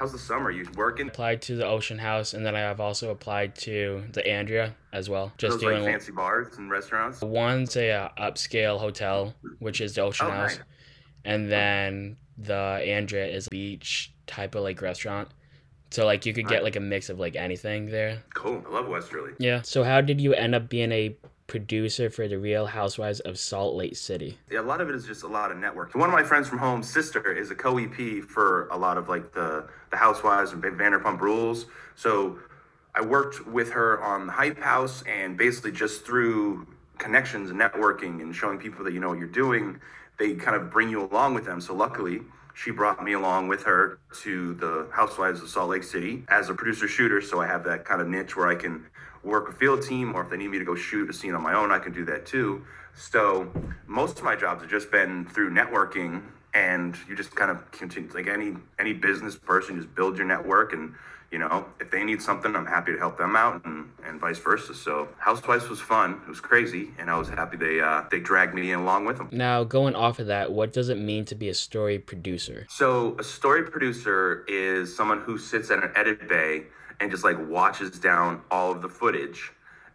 How's the summer? You working? Applied to the Ocean House, and then I have also applied to the Andrea as well. Just Those doing like fancy bars and restaurants. One's a uh, upscale hotel, which is the Ocean oh, House, nice. and then the Andrea is a beach type of like restaurant. So like you could get like a mix of like anything there. Cool. I love Westerly. Yeah. So how did you end up being a producer for the Real Housewives of Salt Lake City. Yeah, a lot of it is just a lot of network. One of my friends from home, sister, is a co-EP for a lot of like the the Housewives and Vanderpump Rules. So I worked with her on the Hype House, and basically just through connections and networking and showing people that you know what you're doing, they kind of bring you along with them. So luckily. She brought me along with her to the Housewives of Salt Lake City as a producer shooter. So I have that kind of niche where I can work a field team or if they need me to go shoot a scene on my own, I can do that too. So most of my jobs have just been through networking and you just kind of continue like any any business person just build your network and you know if they need something i'm happy to help them out and, and vice versa so housewives was fun it was crazy and i was happy they uh, they dragged me in along with them now going off of that what does it mean to be a story producer so a story producer is someone who sits at an edit bay and just like watches down all of the footage.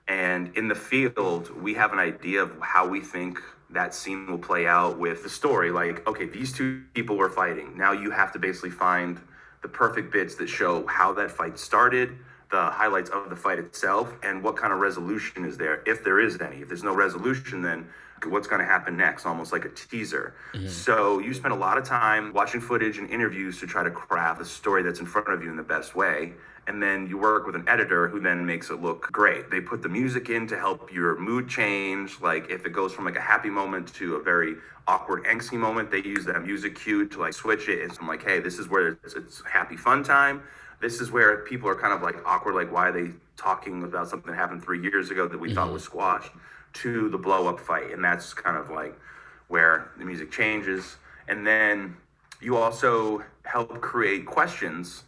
And in the field, we have an idea of how we think that scene will play out with the story. Like, okay, these two people were fighting. Now you have to basically find the perfect bits that show how that fight started, the highlights of the fight itself, and what kind of resolution is there, if there is any. If there's no resolution, then what's going to happen next, almost like a teaser. Mm-hmm. So you spend a lot of time watching footage and interviews to try to craft the story that's in front of you in the best way and then you work with an editor who then makes it look great. They put the music in to help your mood change. Like if it goes from like a happy moment to a very awkward angsty moment, they use that music cue to like switch it. And I'm like, hey, this is where it's, it's happy fun time. This is where people are kind of like awkward, like why are they talking about something that happened three years ago that we mm-hmm. thought was squashed to the blow up fight. And that's kind of like where the music changes. And then you also help create questions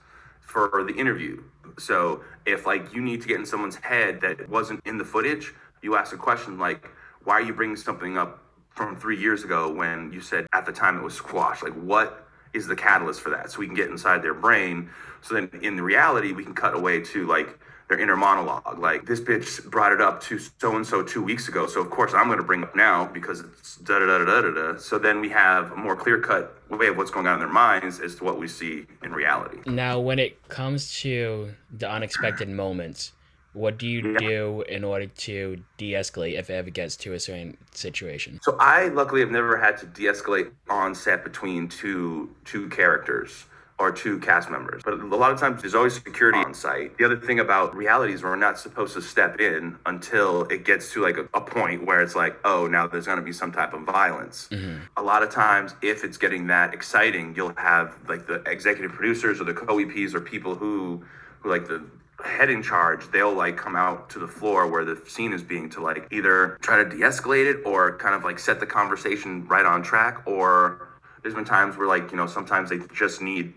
for the interview. So if like you need to get in someone's head that wasn't in the footage, you ask a question like, "Why are you bringing something up from three years ago when you said at the time it was squash? Like what is the catalyst for that?" So we can get inside their brain. So then in the reality, we can cut away to like their inner monologue. Like this bitch brought it up to so and so two weeks ago, so of course I'm going to bring it up now because it's da da da da da da. So then we have a more clear cut way of what's going on in their minds as to what we see in reality. Now, when it comes to the unexpected moments, what do you yeah. do in order to de-escalate if it ever gets to a certain situation? So I luckily have never had to de-escalate on set between two two characters or two cast members. But a lot of times there's always security on site. The other thing about reality is we're not supposed to step in until it gets to like a, a point where it's like, oh, now there's going to be some type of violence. Mm-hmm. A lot of times, if it's getting that exciting, you'll have like the executive producers or the co-EPs or people who, who like the head in charge, they'll like come out to the floor where the scene is being to like either try to de-escalate it or kind of like set the conversation right on track or there's been times where like you know sometimes they just need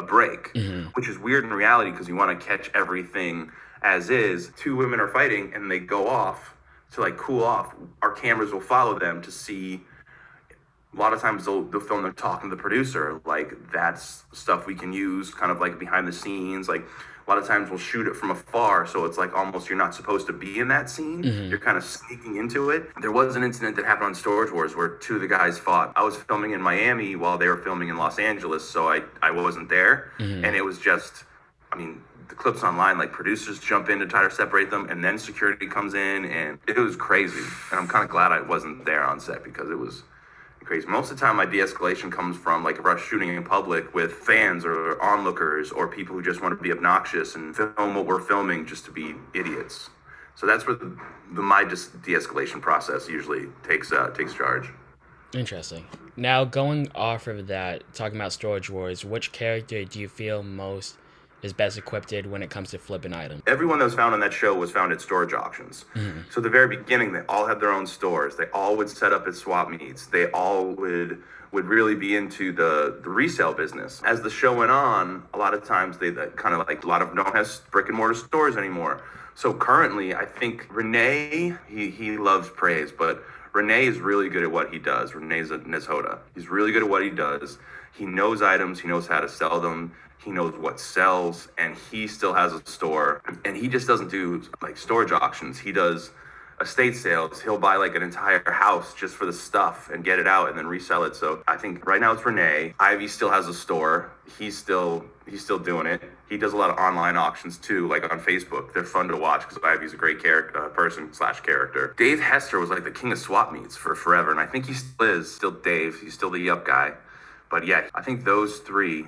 a break, mm-hmm. which is weird in reality because you want to catch everything as is. Two women are fighting and they go off to like cool off. Our cameras will follow them to see. A lot of times they'll, they'll film them talking to the producer. Like that's stuff we can use kind of like behind the scenes. Like lot of times we'll shoot it from afar so it's like almost you're not supposed to be in that scene. Mm-hmm. you're kind of sneaking into it. There was an incident that happened on storage wars where two of the guys fought. I was filming in miami while they were filming in los angeles so i i wasn't there. Mm-hmm. and it was just i mean the clips online like producers jump in to try to separate them and then security comes in and it was crazy. And i'm kind of glad i wasn't there on set because it was crazy. Most of the time, my de-escalation comes from like if we're shooting in public with fans or onlookers or people who just want to be obnoxious and film what we're filming just to be idiots. So that's where the, the my de-escalation process usually takes uh, takes charge. Interesting. Now going off of that, talking about Storage Wars, which character do you feel most is best equipped when it comes to flipping items. Everyone that was found on that show was found at storage auctions. Mm-hmm. So at the very beginning, they all had their own stores. They all would set up at swap meets. They all would would really be into the, the resale business. As the show went on, a lot of times they kind of like a lot of don't have brick and mortar stores anymore. So currently, I think Rene he he loves praise, but Rene is really good at what he does. Rene's a Nezhoda. He's really good at what he does he knows items, he knows how to sell them, he knows what sells, and he still has a store. And he just doesn't do like storage auctions. He does estate sales. He'll buy like an entire house just for the stuff and get it out and then resell it. So I think right now it's Rene. Ivy still has a store. He's still he's still doing it. He does a lot of online auctions too, like on Facebook. They're fun to watch because Ivy's a great character, uh, person slash character. Dave Hester was like the king of swap meets for forever, and I think he still is. Still Dave. He's still the yup guy. But yeah, I think those three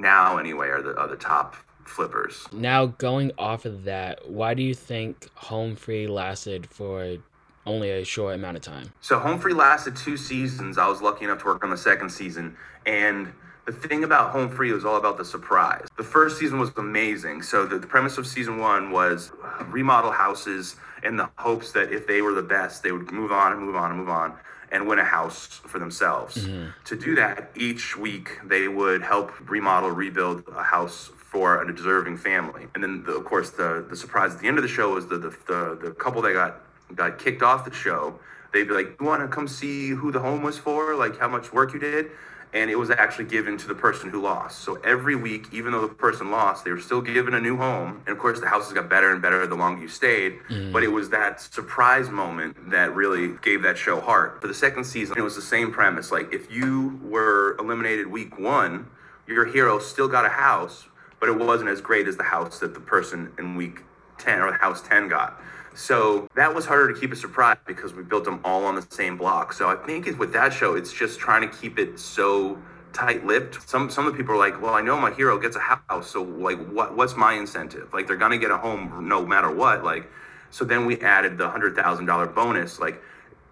now anyway are the are the top flippers. Now, going off of that, why do you think Home Free lasted for only a short amount of time? So, Home Free lasted two seasons. I was lucky enough to work on the second season. And the thing about Home Free was all about the surprise. The first season was amazing. So, the, the premise of season one was remodel houses in the hopes that if they were the best, they would move on and move on and move on and win a house for themselves. Mm-hmm. To do that, each week they would help remodel, rebuild a house for a deserving family. And then, the, of course, the the surprise at the end of the show was the the, the, the couple that got got kicked off the show. They'd be like, "You want to come see who the home was for? Like how much work you did?" And it was actually given to the person who lost. So every week, even though the person lost, they were still given a new home. And of course, the houses got better and better the longer you stayed. Mm. But it was that surprise moment that really gave that show heart. For the second season, it was the same premise. Like if you were eliminated week one, your hero still got a house, but it wasn't as great as the house that the person in week 10 or house 10 got. So that was harder to keep a surprise because we built them all on the same block. So I think with that show, it's just trying to keep it so tight-lipped. Some some of the people are like, "Well, I know my hero gets a house, so like, what what's my incentive? Like, they're gonna get a home no matter what. Like, so then we added the hundred thousand dollar bonus. Like,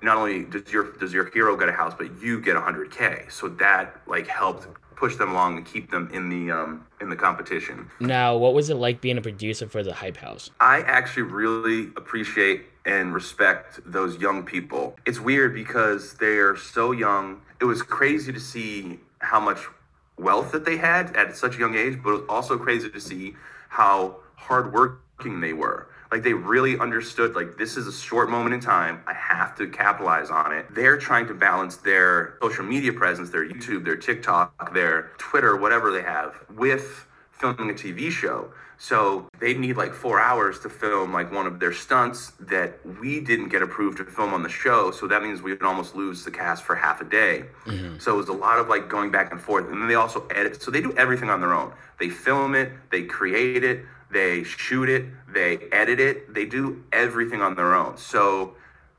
not only does your does your hero get a house, but you get hundred k. So that like helped push them along and keep them in the um, in the competition. Now, what was it like being a producer for the Hype House? I actually really appreciate and respect those young people. It's weird because they're so young. It was crazy to see how much wealth that they had at such a young age, but it was also crazy to see how hardworking they were. Like they really understood like this is a short moment in time. I have to capitalize on it. They're trying to balance their social media presence, their YouTube, their TikTok, their Twitter, whatever they have, with filming a TV show. So they need like four hours to film like one of their stunts that we didn't get approved to film on the show. So that means we would almost lose the cast for half a day. Mm-hmm. So it was a lot of like going back and forth. And then they also edit. So they do everything on their own. They film it, they create it, they shoot it, they edit it, they do everything on their own. So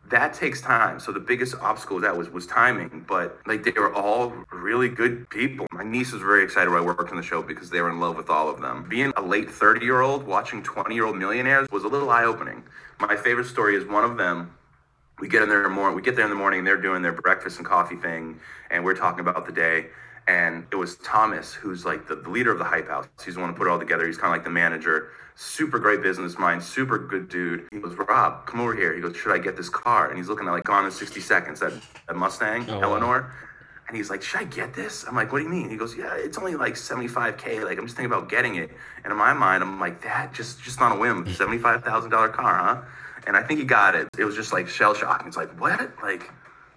that takes time. So the biggest obstacle that was was timing, but like they were all really good people. My niece was very excited when I worked on the show because they were in love with all of them. Being a late 30 year old watching 20 year old millionaires was a little eye opening. My favorite story is one of them. We get in there morning. We get there in the morning. And they're doing their breakfast and coffee thing, and we're talking about the day and it was Thomas, who's like the, the, leader of the Hype House. He's the one to put it all together. He's kind of like the manager. Super great business mind, super good dude. He goes, Rob, come over here. He goes, should I get this car? And he's looking at like Gone in 60 Seconds, that, that Mustang, oh, Eleanor. Wow. And he's like, should I get this? I'm like, what do you mean? He goes, yeah, it's only like 75K. Like, I'm just thinking about getting it. And in my mind, I'm like, that just, just on a whim, $75,000 car, huh? And I think he got it. It was just like shell shock. It's like, what? Like,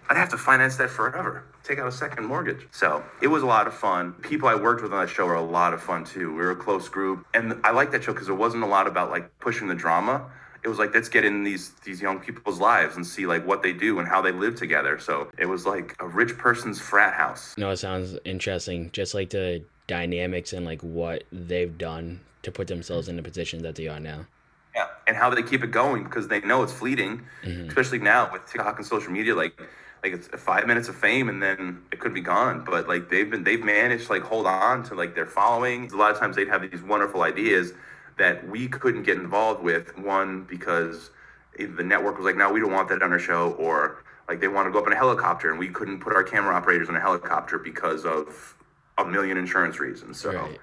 I'd have to finance that forever, take out a second mortgage. So it was a lot of fun. People I worked with on that show were a lot of fun too. We were a close group. And I liked that show because it wasn't a lot about like pushing the drama. It was like let's get in these these young people's lives and see like what they do and how they live together. So it was like a rich person's frat house. No, it sounds interesting. Just like the dynamics and like what they've done to put themselves in the position that they are now. Yeah, and how they keep it going because they know it's fleeting, mm-hmm. especially now with TikTok and social media. Like like it's five minutes of fame and then it could be gone. But like they've been they've managed to like hold on to like their following. A lot of times they'd have these wonderful ideas that we couldn't get involved with. One because the network was like, no, we don't want that on our show, or like they want to go up in a helicopter and we couldn't put our camera operators in a helicopter because of a million insurance reasons. So right.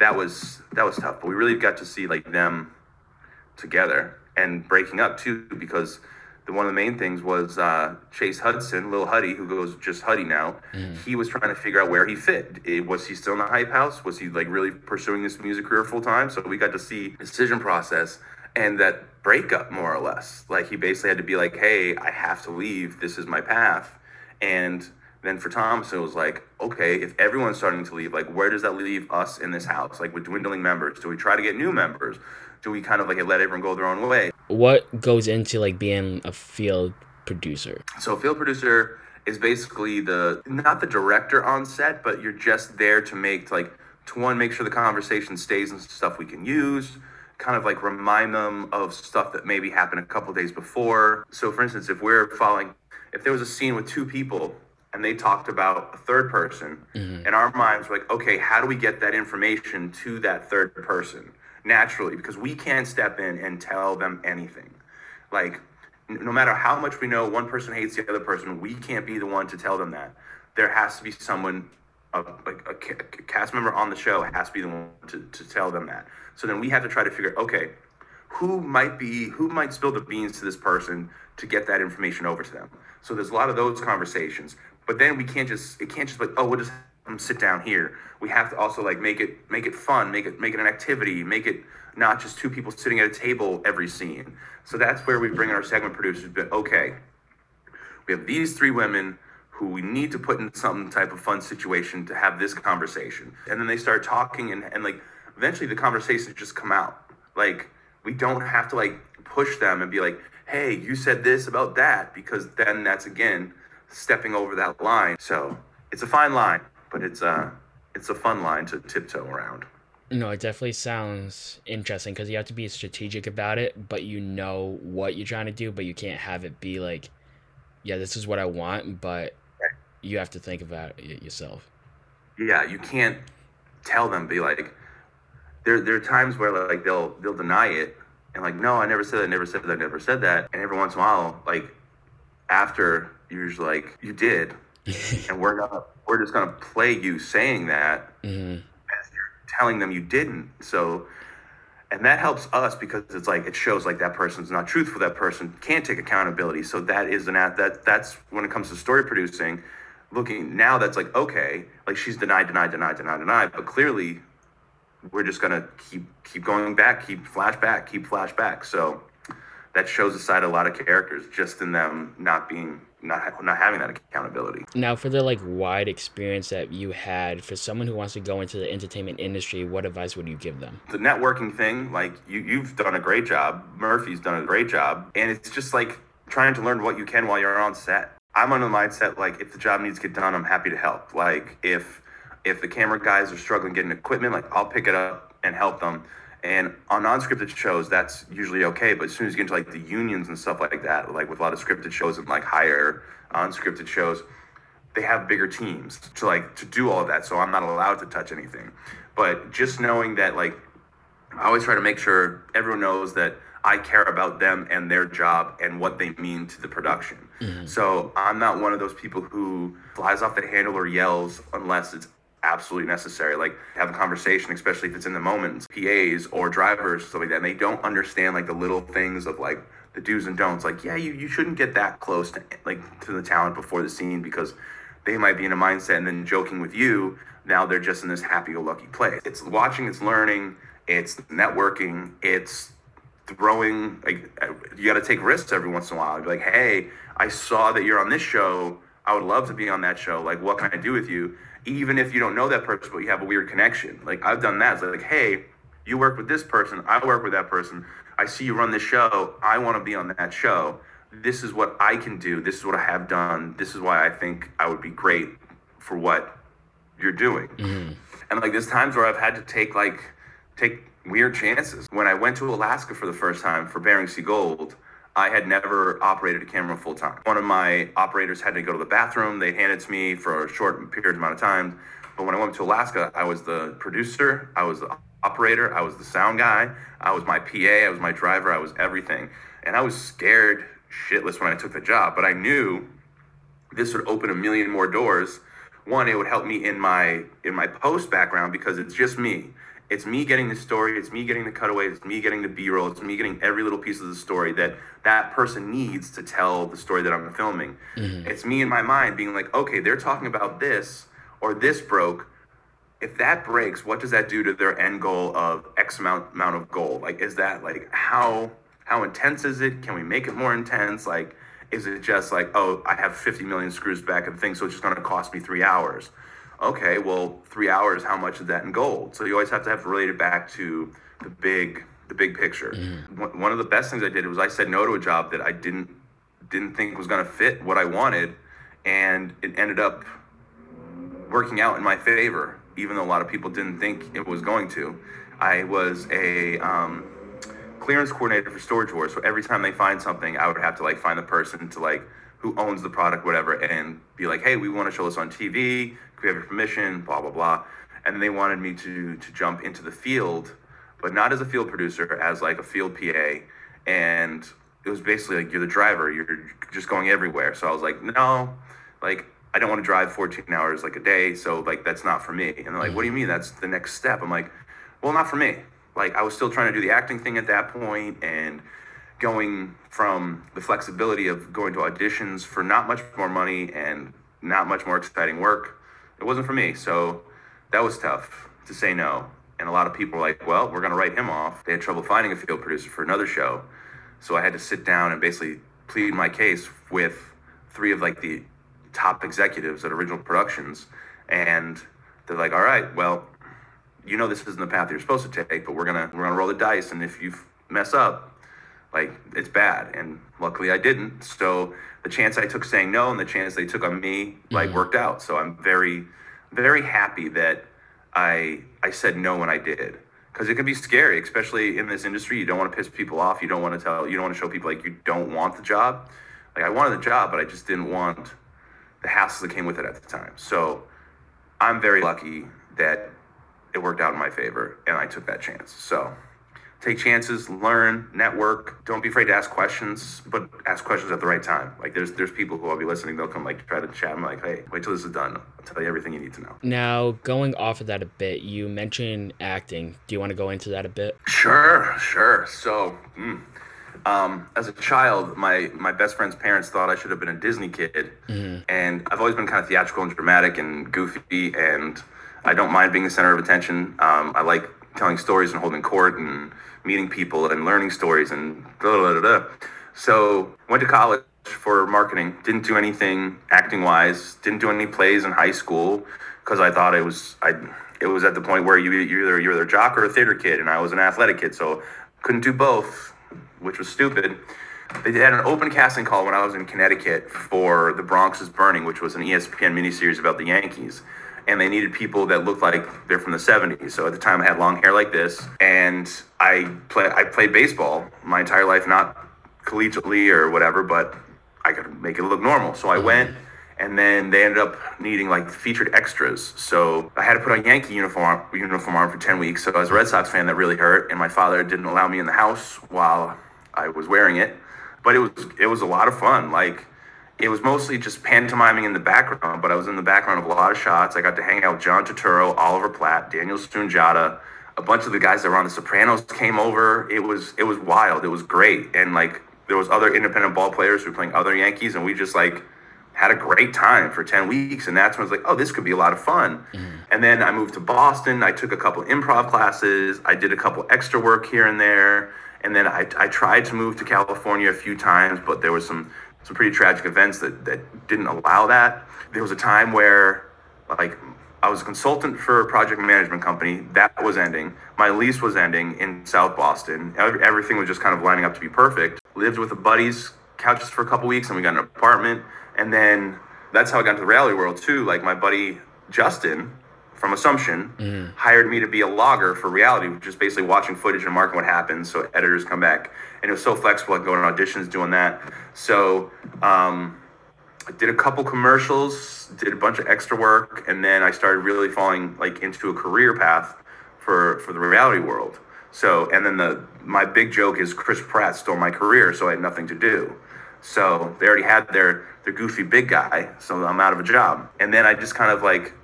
that was that was tough. But we really got to see like them together and breaking up too because the one of the main things was uh, Chase Hudson, little Huddy, who goes just Huddy now. Mm. He was trying to figure out where he fit. It, was he still in the hype house? Was he like really pursuing this music career full time? So we got to see decision process and that breakup more or less. Like he basically had to be like, "Hey, I have to leave. This is my path," and then for Thomas, it was like, okay, if everyone's starting to leave, like, where does that leave us in this house? Like, with dwindling members, do we try to get new members? Do we kind of like let everyone go their own way? What goes into like being a field producer? So, field producer is basically the not the director on set, but you're just there to make like to one make sure the conversation stays and stuff we can use kind of like remind them of stuff that maybe happened a couple days before so for instance if we're following if there was a scene with two people and they talked about a third person mm-hmm. in our minds we're like okay how do we get that information to that third person naturally because we can't step in and tell them anything like no matter how much we know one person hates the other person, we can't be the one to tell them that. There has to be someone, a, like a, cast member on the show has to be the one to, to tell them that. So then we have to try to figure, okay, who might be, who might spill the beans to this person to get that information over to them. So there's a lot of those conversations. But then we can't just, it can't just like, oh, we'll just sit down here. We have to also like make it, make it fun, make it, make it an activity, make it not just two people sitting at a table every scene. So that's where we bring in our segment producers. But okay, we have these three women who we need to put in some type of fun situation to have this conversation. And then they start talking and, and like eventually the conversations just come out. Like we don't have to like push them and be like, hey, you said this about that, because then that's again stepping over that line. So it's a fine line, but it's a uh, it's a fun line to tiptoe around. No, it definitely sounds interesting because you have to be strategic about it, but you know what you're trying to do, but you can't have it be like, yeah, this is what I want, but you have to think about it yourself. Yeah, you can't tell them. Be like, there there are times where like they'll they'll deny it and like, no, I never said that, never said that, I never said that, and every once in a while, like after you're just like, you did, and we're gonna we're just gonna play you saying that. Mm-hmm as you're telling them you didn't. So, and that helps us because it's like it shows like that person's not truthful. That person can't take accountability. So that is an at that that's when it comes to story producing. Looking now, that's like okay, like she's denied, denied, denied, denied, denied. But clearly, we're just gonna keep keep going back, keep flashback, keep flashback. So that shows aside a lot of characters just in them not being not not having that accountability. Now, for the like wide experience that you had, for someone who wants to go into the entertainment industry, what advice would you give them? The networking thing, like you you've done a great job. Murphy's done a great job, and it's just like trying to learn what you can while you're on set. I'm on the mindset like if the job needs to get done, I'm happy to help. Like if if the camera guys are struggling getting equipment, like I'll pick it up and help them. And on unscripted shows, that's usually okay. But as soon as you get into like the unions and stuff like that, like with a lot of scripted shows and like higher unscripted shows, they have bigger teams to like to do all of that. So I'm not allowed to touch anything. But just knowing that, like, I always try to make sure everyone knows that I care about them and their job and what they mean to the production. Mm-hmm. So I'm not one of those people who flies off the handle or yells unless it's absolutely necessary. Like have a conversation, especially if it's in the moment. PAs or drivers, stuff like that. And they don't understand like the little things of like the do's and don'ts. Like, yeah, you, you shouldn't get that close to like to the talent before the scene because they might be in a mindset and then joking with you. Now they're just in this happy-go-lucky place. It's watching, it's learning, it's networking, it's throwing. Like uh, you got to take risks every once in a while. Like, hey, I saw that you're on this show. I would love to be on that show. Like, what can I do with you? Even if you don't know that person, but you have a weird connection. Like I've done that. It's like, hey, you work with this person, I work with that person. I see you run this show. I want to be on that show. This is what I can do. This is what I have done. This is why I think I would be great for what you're doing. Mm-hmm. And like there's times where I've had to take like take weird chances. When I went to Alaska for the first time for Bering Sea Gold, I had never operated a camera full time. One of my operators had to go to the bathroom. They handed it to me for a short period amount of time. But when I went to Alaska, I was the producer, I was the operator, I was the sound guy, I was my PA, I was my driver, I was everything. And I was scared shitless when I took the job, but I knew this would open a million more doors. One, it would help me in my in my post background because it's just me. It's me getting the story. It's me getting the cutaways. It's me getting the B-roll. It's me getting every little piece of the story that that person needs to tell the story that I'm filming. Mm-hmm. It's me in my mind being like, okay, they're talking about this or this broke. If that breaks, what does that do to their end goal of X amount amount of gold? Like, is that like how how intense is it? Can we make it more intense? Like, Is it just like, oh, I have 50 million screws back and things, so it's just going to cost me three hours? Okay, well, three hours, how much is that in gold? So you always have to have to relate it back to the big, the big picture. Mm-hmm. One of the best things I did was I said no to a job that I didn't didn't think was going to fit what I wanted, and it ended up working out in my favor, even though a lot of people didn't think it was going to. I was a um, clearance coordinator for Storage Wars, so every time they find something, I would have to like find the person to like who owns the product, whatever, and be like, hey, we want to show this on TV. Can we have your permission? Blah blah blah. And they wanted me to to jump into the field, but not as a field producer, as like a field PA, and it was basically like you're the driver, you're just going everywhere. So I was like, no, like I don't want to drive 14 hours like a day, so like that's not for me. And they're like, what do you mean? That's the next step. I'm like, well, not for me. Like I was still trying to do the acting thing at that point and going from the flexibility of going to auditions for not much more money and not much more exciting work. It wasn't for me. So that was tough to say no. And a lot of people were like, well, we're going to write him off. They had trouble finding a field producer for another show. So I had to sit down and basically plead my case with three of like the top executives at Original Productions. And they're like, all right, well, you know this isn't the path you're supposed to take, but we're gonna we're gonna roll the dice, and if you mess up, like it's bad. And luckily I didn't. So the chance I took saying no and the chance they took on me like mm-hmm. worked out. So I'm very very happy that I I said no when I did because it can be scary, especially in this industry. You don't want to piss people off. You don't want to tell. You don't want to show people like you don't want the job. Like I wanted the job, but I just didn't want the hassles that came with it at the time. So I'm very lucky that it worked out in my favor and I took that chance. So take chances, learn, network. Don't be afraid to ask questions, but ask questions at the right time. Like there's there's people who I'll be listening. They'll come like try to chat. I'm like, hey, wait till this is done. I'll tell you everything you need to know. Now, going off of that a bit, you mentioned acting. Do you want to go into that a bit? Sure, sure. So. Mm, um, as a child, my my best friend's parents thought I should have been a Disney kid, mm-hmm. and I've always been kind of theatrical and dramatic and goofy, and I don't mind being the center of attention. Um, I like telling stories and holding court and meeting people and learning stories and da da da da. So went to college for marketing. Didn't do anything acting wise. Didn't do any plays in high school because I thought it was I. It was at the point where you you're either you're either a jock or a theater kid, and I was an athletic kid, so couldn't do both, which was stupid. They had an open casting call when I was in Connecticut for The Bronx is Burning, which was an ESPN miniseries about the Yankees and they needed people that looked like they're from the 70s. So at the time I had long hair like this and I play I played baseball my entire life not collegiately or whatever, but I could make it look normal. So I mm-hmm. went and then they ended up needing like featured extras. So I had to put on Yankee uniform uniform on for 10 weeks. So I was a Red Sox fan that really hurt and my father didn't allow me in the house while I was wearing it. But it was it was a lot of fun. Like it was mostly just pantomiming in the background, but I was in the background of a lot of shots. I got to hang out with John Turturro, Oliver Platt, Daniel Sunjata, a bunch of the guys that were on The Sopranos came over. It was it was wild. It was great, and like there was other independent ball players who were playing other Yankees, and we just like had a great time for 10 weeks and that's when I was like oh this could be a lot of fun mm-hmm. and then I moved to Boston I took a couple improv classes I did a couple extra work here and there and then I, I tried to move to California a few times but there was some some pretty tragic events that, that didn't allow that. There was a time where, like, I was a consultant for a project management company. That was ending. My lease was ending in South Boston. Everything was just kind of lining up to be perfect. Lived with a buddy's couches for a couple weeks, and we got an apartment. And then that's how I got into the rally world too. Like my buddy Justin from Assumption mm. hired me to be a logger for reality, which is basically watching footage and marking what happens. So editors come back, and it was so flexible. like going go on auditions doing that. So um, I did a couple commercials, did a bunch of extra work, and then I started really falling like into a career path for for the reality world. So and then the my big joke is Chris Pratt stole my career, so I had nothing to do. So they already had their their goofy big guy, so I'm out of a job. And then I just kind of like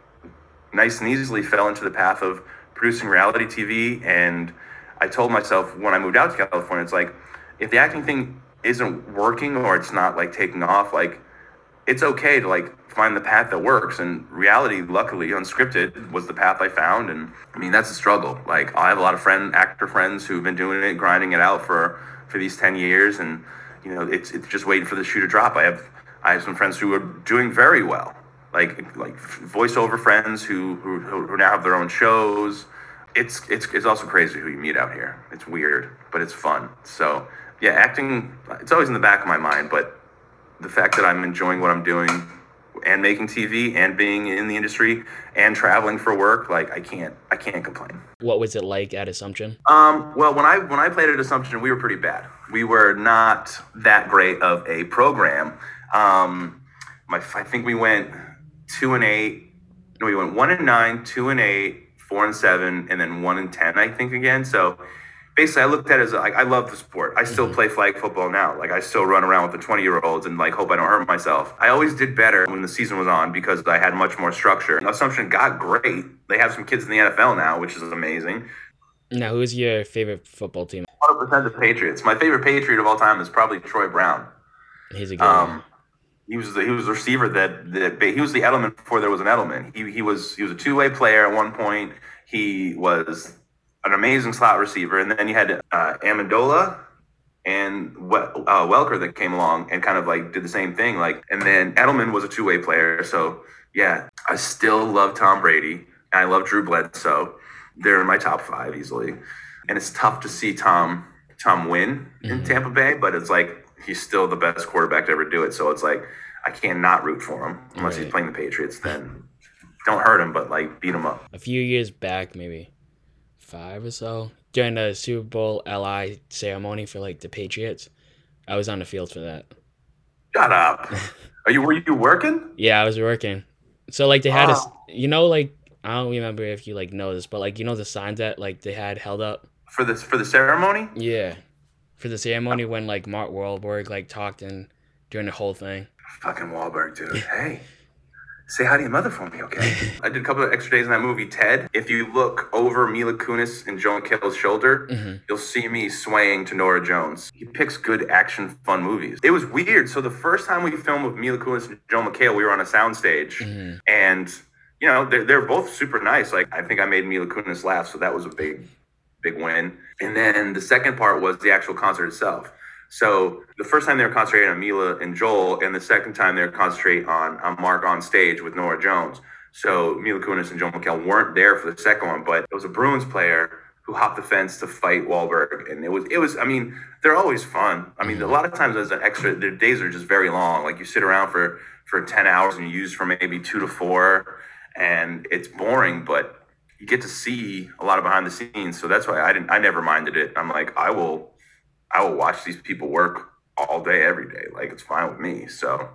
nice and easily fell into the path of producing reality TV. And I told myself when I moved out to California, it's like, if the acting thing isn't working or it's not like taking off, like it's okay to like find the path that works. And reality, luckily, unscripted was the path I found. And I mean, that's a struggle. Like I have a lot of friend actor friends who've been doing it, grinding it out for for these ten years, and you know, it's it's just waiting for the shoe to drop. I have I have some friends who are doing very well, like like voiceover friends who who, who now have their own shows. It's it's it's also crazy who you meet out here. It's weird, but it's fun. So yeah, acting it's always in the back of my mind, but the fact that I'm enjoying what I'm doing and making TV and being in the industry and traveling for work, like I can't I can't complain. What was it like at Assumption? Um, well, when I when I played at Assumption, we were pretty bad. We were not that great of a program. Um, my I think we went two and eight. No, we went one and nine, two and eight, four and seven, and then one and ten. I think again. So basically, I looked at it as like I love the sport. I still play flag football now. Like I still run around with the twenty year olds and like hope I don't hurt myself. I always did better when the season was on because I had much more structure. And Assumption got great. They have some kids in the NFL now, which is amazing. Now, who's your favorite football team? Hundred percent the Patriots. My favorite Patriot of all time is probably Troy Brown. He's a good. Um, he was the, he was the receiver that, that he was the Edelman before there was an Edelman. He, he was he was a two way player at one point. He was an amazing slot receiver, and then you had uh, Amendola and uh, Welker that came along and kind of like did the same thing. Like, and then Edelman was a two way player. So yeah, I still love Tom Brady. And I love Drew Bledsoe. They're in my top five easily, and it's tough to see Tom Tom win in Mhm. Tampa Bay, but it's like he's still the best quarterback to ever do it. So it's like I can't not root for him unless he's playing the Patriots. Then don't hurt him, but like beat him up. a few years back, maybe five or so, during the Super Bowl LI ceremony for like the Patriots, I was on the field for that. Shut up. Are you were you working? Yeah, I was working. So like they had a, Oh. you know, like I don't remember if you like know this, but like you know the signs that like they had held up. For this for the ceremony? Yeah, for the ceremony when like Mark Wahlberg like talked and during the whole thing. Fucking Wahlberg, dude. Hey. Say hi to your mother for me, okay? I did a couple of extra days in that movie, Ted. If you look over Mila Kunis and Joel McHale's shoulder, hmm you'll see me swaying to Norah Jones. He picks good action, fun movies. It was weird. So the first time we filmed with Mila Kunis and Joel McHale, we were on a soundstage, hmm and you know they're, they're both super nice. Like I think I made Mila Kunis laugh, so that was a big, big win. And then the second part was the actual concert itself. So the first time they were concentrating on Mila and Joel, and the second time they were concentrating on, on Mark on stage with Norah Jones. So Mila Kunis and Joel McHale weren't there for the second one, but it was a Bruins player who hopped the fence to fight Wahlberg, and it was it was. I mean, they're always fun. I mean, a lot of times as an extra, their days are just very long. Like you sit around for for ten hours and you use for maybe two to four, and it's boring, but you get to see a lot of behind the scenes. So that's why I didn't. I never minded it. I'm like, I will, I will watch these people work all day, every day. Like it's fine with me. So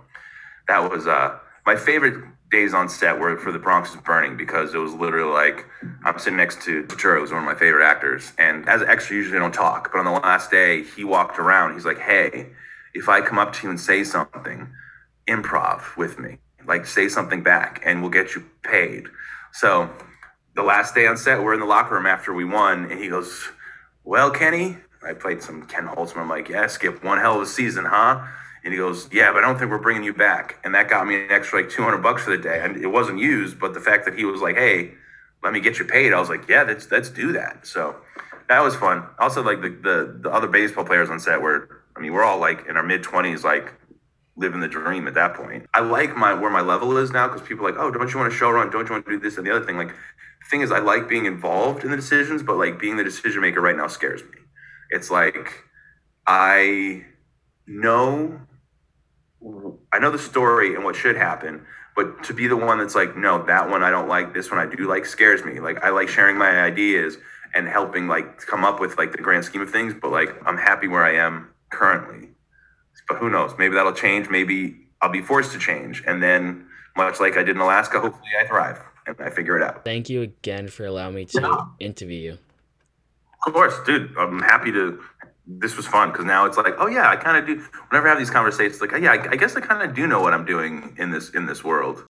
that was uh my favorite days on set were for the Bronx is Burning because it was literally like I'm sitting next to Turturro, who's one of my favorite actors, and as an extra, usually I don't talk, but on the last day, he walked around. He's like, "Hey, if I come up to you and say something, improv with me, like say something back, and we'll get you paid." So the last day on set, we're in the locker room after we won, and he goes, "Well, Kenny." I played some Ken Holtzman. I'm like, yeah, Skip, one hell of a season, huh? And he goes, yeah, but I don't think we're bringing you back. And that got me an extra like 200 bucks for the day. And it wasn't used, but the fact that he was like, hey, let me get you paid, I was like, yeah, let's let's do that. So that was fun. Also, like the the, the other baseball players on set were, I mean, we're all like in our mid 20s, like living the dream at that point. I like my where my level is now because people are like, oh, don't you want to show run? Don't you want to do this and the other thing? Like, thing is, I like being involved in the decisions, but like being the decision maker right now scares me. It's like I know I know the story and what should happen, but to be the one that's like, no, that one I don't like, this one I do like scares me. Like I like sharing my ideas and helping like come up with like the grand scheme of things, but like I'm happy where I am currently. But who knows? Maybe that'll change. Maybe I'll be forced to change. And then much like I did in Alaska, hopefully I thrive and I figure it out. Thank you again for allowing me to Yeah. interview you. Of course, dude. I'm happy to. This was fun because now it's like, oh yeah, I kind of do. Whenever I have these conversations, like, yeah, I, I guess I kind of do know what I'm doing in this in this world.